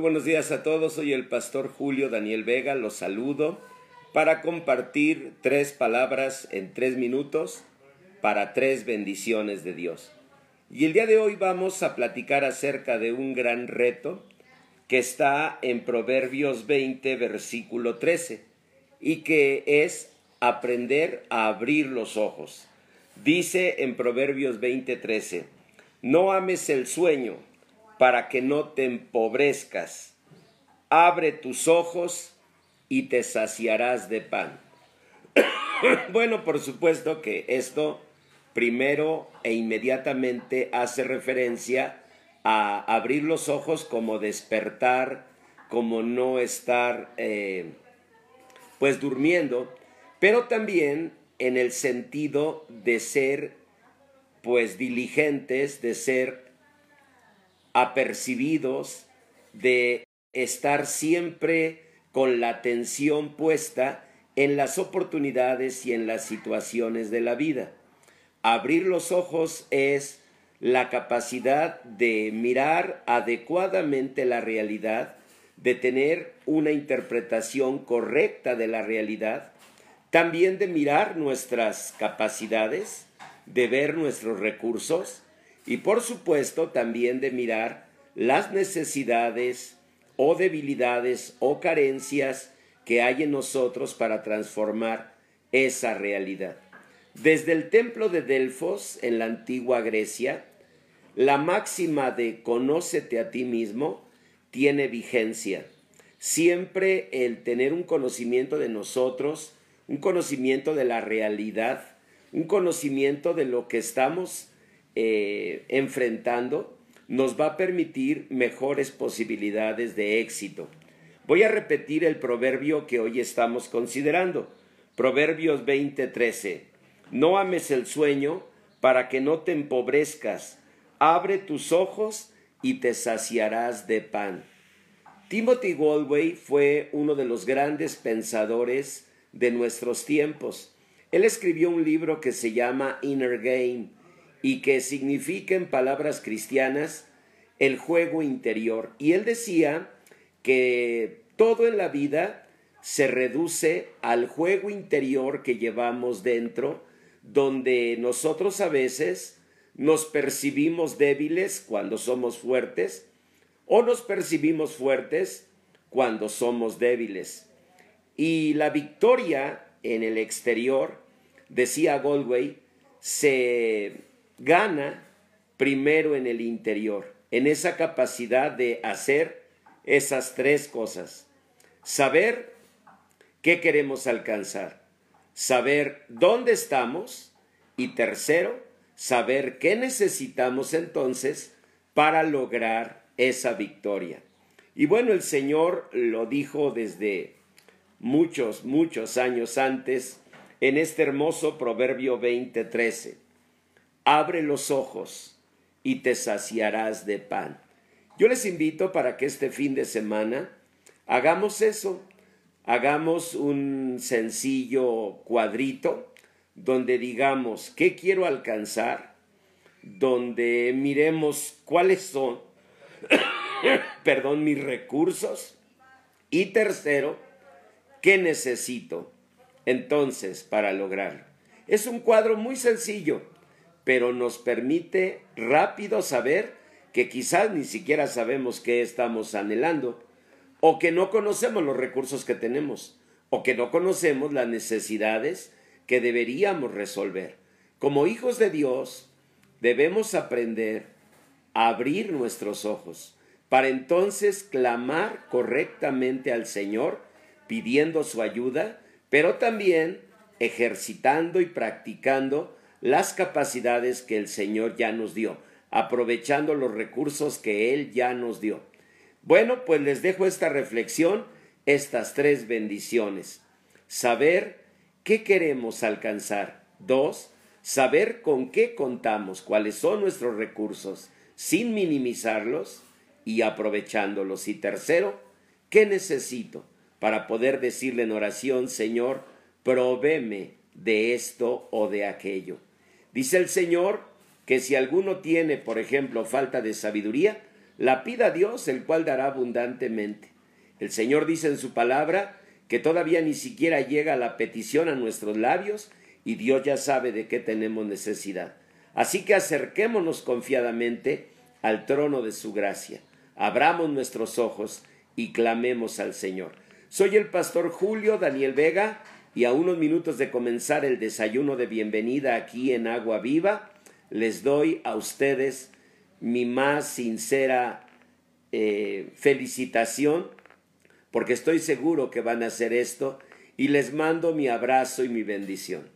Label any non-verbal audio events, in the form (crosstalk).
Buenos días a todos, soy el pastor Julio Daniel Vega, los saludo para compartir tres palabras en tres minutos para tres bendiciones de Dios. Y el día de hoy vamos a platicar acerca de un gran reto que está en Proverbios 20, versículo 13, y que es aprender a abrir los ojos. Dice en Proverbios 20, 13, no ames el sueño para que no te empobrezcas. Abre tus ojos y te saciarás de pan. (coughs) bueno, por supuesto que esto primero e inmediatamente hace referencia a abrir los ojos como despertar, como no estar eh, pues durmiendo, pero también en el sentido de ser pues diligentes, de ser apercibidos, de estar siempre con la atención puesta en las oportunidades y en las situaciones de la vida. Abrir los ojos es la capacidad de mirar adecuadamente la realidad, de tener una interpretación correcta de la realidad, también de mirar nuestras capacidades, de ver nuestros recursos, y por supuesto también de mirar las necesidades o debilidades o carencias que hay en nosotros para transformar esa realidad. Desde el templo de Delfos en la antigua Grecia, la máxima de conócete a ti mismo tiene vigencia. Siempre el tener un conocimiento de nosotros, un conocimiento de la realidad, un conocimiento de lo que estamos eh, enfrentando nos va a permitir mejores posibilidades de éxito. Voy a repetir el proverbio que hoy estamos considerando. Proverbios 20:13. No ames el sueño para que no te empobrezcas. Abre tus ojos y te saciarás de pan. Timothy Galway fue uno de los grandes pensadores de nuestros tiempos. Él escribió un libro que se llama Inner Game y que significa en palabras cristianas el juego interior. Y él decía que todo en la vida se reduce al juego interior que llevamos dentro, donde nosotros a veces nos percibimos débiles cuando somos fuertes o nos percibimos fuertes cuando somos débiles. Y la victoria en el exterior, decía Goldway, se gana primero en el interior, en esa capacidad de hacer esas tres cosas. Saber qué queremos alcanzar, saber dónde estamos y tercero, saber qué necesitamos entonces para lograr esa victoria. Y bueno, el Señor lo dijo desde muchos, muchos años antes en este hermoso Proverbio 20:13 abre los ojos y te saciarás de pan. Yo les invito para que este fin de semana hagamos eso, hagamos un sencillo cuadrito donde digamos qué quiero alcanzar, donde miremos cuáles son, (coughs) perdón, mis recursos y tercero, qué necesito entonces para lograrlo. Es un cuadro muy sencillo pero nos permite rápido saber que quizás ni siquiera sabemos qué estamos anhelando, o que no conocemos los recursos que tenemos, o que no conocemos las necesidades que deberíamos resolver. Como hijos de Dios, debemos aprender a abrir nuestros ojos, para entonces clamar correctamente al Señor, pidiendo su ayuda, pero también ejercitando y practicando las capacidades que el Señor ya nos dio, aprovechando los recursos que Él ya nos dio. Bueno, pues les dejo esta reflexión, estas tres bendiciones. Saber qué queremos alcanzar. Dos, saber con qué contamos, cuáles son nuestros recursos, sin minimizarlos y aprovechándolos. Y tercero, ¿qué necesito para poder decirle en oración, Señor, provéme de esto o de aquello? Dice el Señor que si alguno tiene, por ejemplo, falta de sabiduría, la pida a Dios, el cual dará abundantemente. El Señor dice en su palabra que todavía ni siquiera llega la petición a nuestros labios y Dios ya sabe de qué tenemos necesidad. Así que acerquémonos confiadamente al trono de su gracia, abramos nuestros ojos y clamemos al Señor. Soy el pastor Julio Daniel Vega y a unos minutos de comenzar el desayuno de bienvenida aquí en Agua Viva, les doy a ustedes mi más sincera eh, felicitación porque estoy seguro que van a hacer esto y les mando mi abrazo y mi bendición.